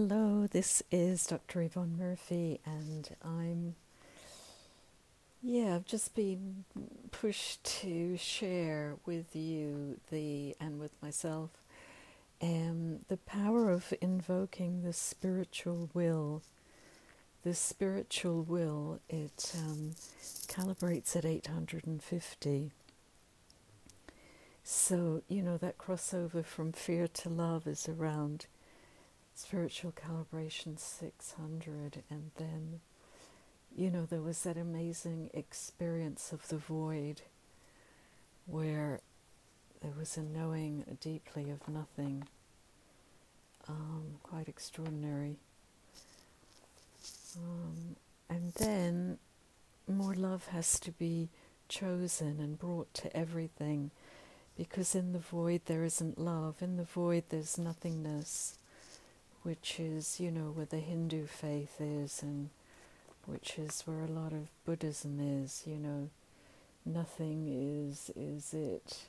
Hello, this is Dr. Yvonne Murphy, and I'm, yeah, I've just been pushed to share with you the and with myself um, the power of invoking the spiritual will. The spiritual will it um, calibrates at 850. So you know that crossover from fear to love is around spiritual calibration 600 and then you know there was that amazing experience of the void where there was a knowing deeply of nothing um, quite extraordinary. Um, and then more love has to be chosen and brought to everything because in the void there isn't love in the void there's nothingness which is, you know, where the Hindu faith is, and which is where a lot of Buddhism is, you know, nothing is is it.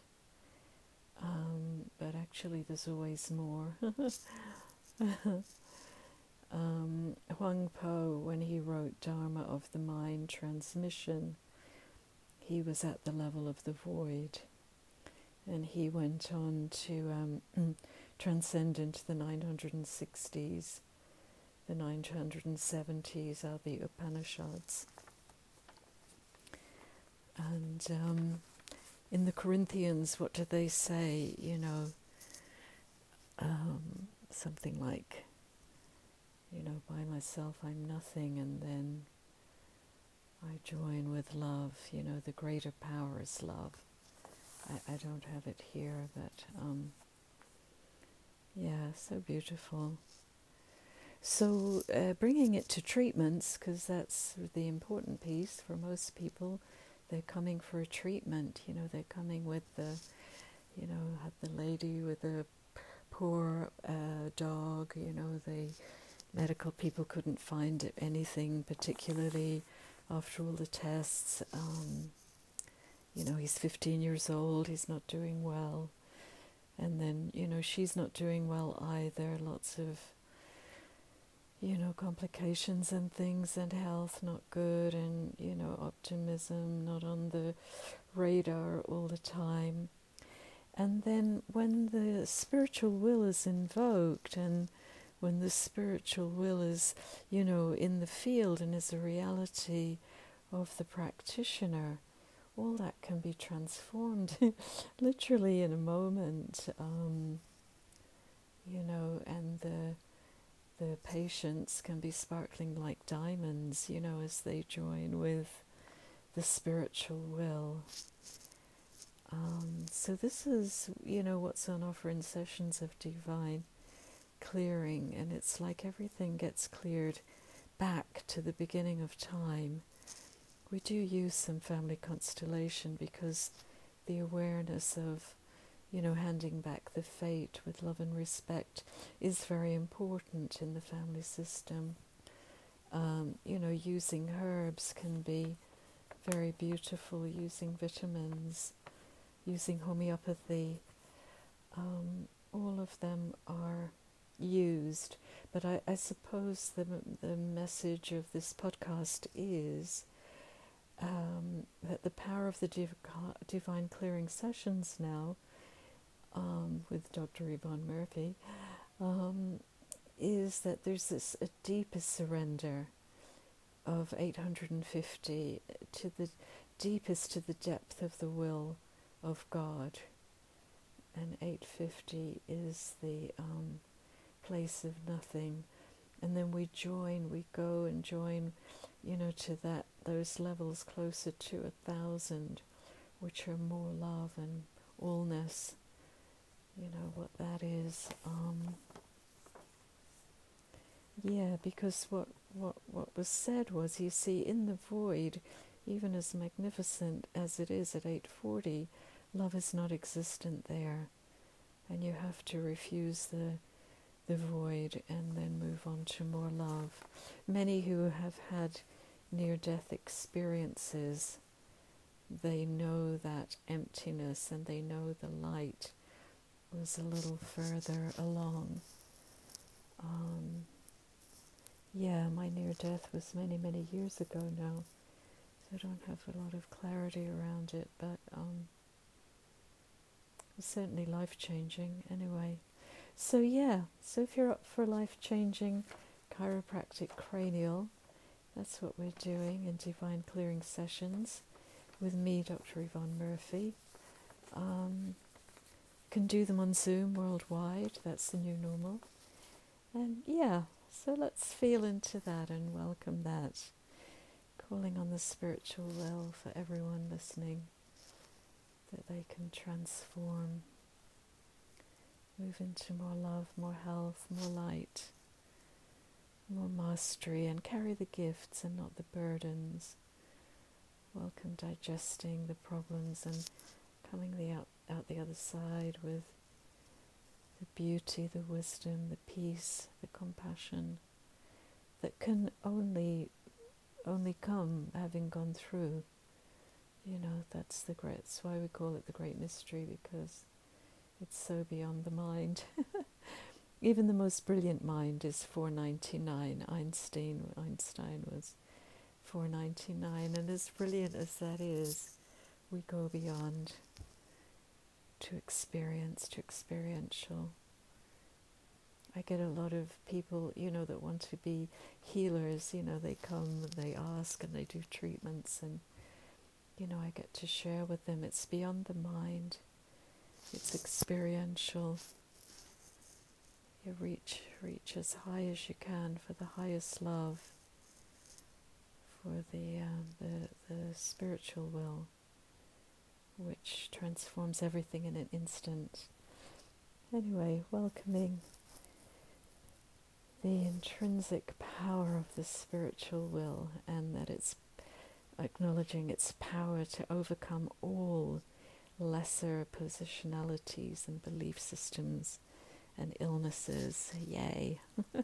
Um, but actually, there's always more. um, Huang Po, when he wrote Dharma of the Mind Transmission, he was at the level of the void. And he went on to um, transcend into the 960s. The 970s are the Upanishads. And um, in the Corinthians, what do they say? You know, um, something like, you know, by myself I'm nothing, and then I join with love. You know, the greater power is love. I, I don't have it here, but. Um, yeah, so beautiful. So, uh, bringing it to treatments, because that's the important piece for most people. They're coming for a treatment, you know, they're coming with the, you know, the lady with the poor uh, dog, you know, the medical people couldn't find anything particularly after all the tests. Um, you know, he's 15 years old, he's not doing well and then you know she's not doing well either. Lots of you know complications and things and health not good and you know optimism not on the radar all the time. And then when the spiritual will is invoked and when the spiritual will is you know in the field and is a reality of the practitioner all that can be transformed literally in a moment. Um, you know, and the the patients can be sparkling like diamonds, you know, as they join with the spiritual will. Um, so this is, you know, what's on offer in sessions of divine clearing, and it's like everything gets cleared back to the beginning of time we do use some family constellation because the awareness of, you know, handing back the fate with love and respect is very important in the family system. Um, you know, using herbs can be very beautiful, using vitamins, using homeopathy. Um, all of them are used, but I, I suppose the the message of this podcast is um, that the power of the div- divine clearing sessions now um, with Dr. Yvonne Murphy um, is that there's this a deepest surrender of 850 to the deepest to the depth of the will of God. And 850 is the um, place of nothing. And then we join, we go and join you know, to that those levels closer to a thousand, which are more love and allness. You know what that is. Um, yeah, because what, what what was said was, you see, in the void, even as magnificent as it is at eight forty, love is not existent there, and you have to refuse the the void and then move on to more love. Many who have had near death experiences, they know that emptiness and they know the light was a little further along. Um, yeah, my near death was many, many years ago now, so I don't have a lot of clarity around it, but um, it was certainly life changing anyway. So, yeah, so if you're up for life changing chiropractic cranial, that's what we're doing in Divine Clearing Sessions with me, Dr. Yvonne Murphy. Um, can do them on Zoom worldwide, that's the new normal. And yeah, so let's feel into that and welcome that. Calling on the spiritual well for everyone listening that they can transform, move into more love, more health, more light, more mastery, and carry the gifts and not the burdens. Welcome digesting the problems and coming the out, out the other side with the beauty, the wisdom, the peace, the compassion that can only only come having gone through. You know, that's the great that's why we call it the great mystery because it's so beyond the mind. Even the most brilliant mind is 499. Einstein Einstein was 499 and as brilliant as that is, we go beyond to experience, to experiential. I get a lot of people, you know, that want to be healers. You know, they come, and they ask, and they do treatments, and you know, I get to share with them. It's beyond the mind. It's experiential. You reach, reach as high as you can for the highest love, for the um, the the spiritual will which transforms everything in an instant. Anyway, welcoming the intrinsic power of the spiritual will and that it's acknowledging its power to overcome all lesser positionalities and belief systems and illnesses. Yay.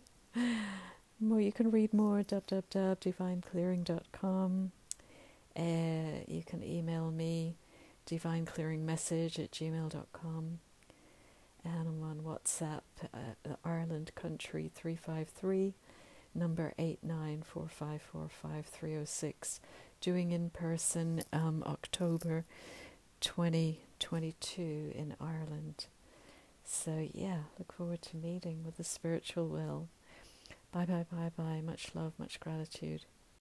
more you can read more www.divineclearing.com. Uh, you can email me divineclearingmessage at gmail.com. And I'm on WhatsApp, uh, Ireland Country 353, number 8945455306, doing in person um, October 2022 in Ireland. So, yeah, look forward to meeting with the spiritual will. Bye bye bye bye. Much love, much gratitude.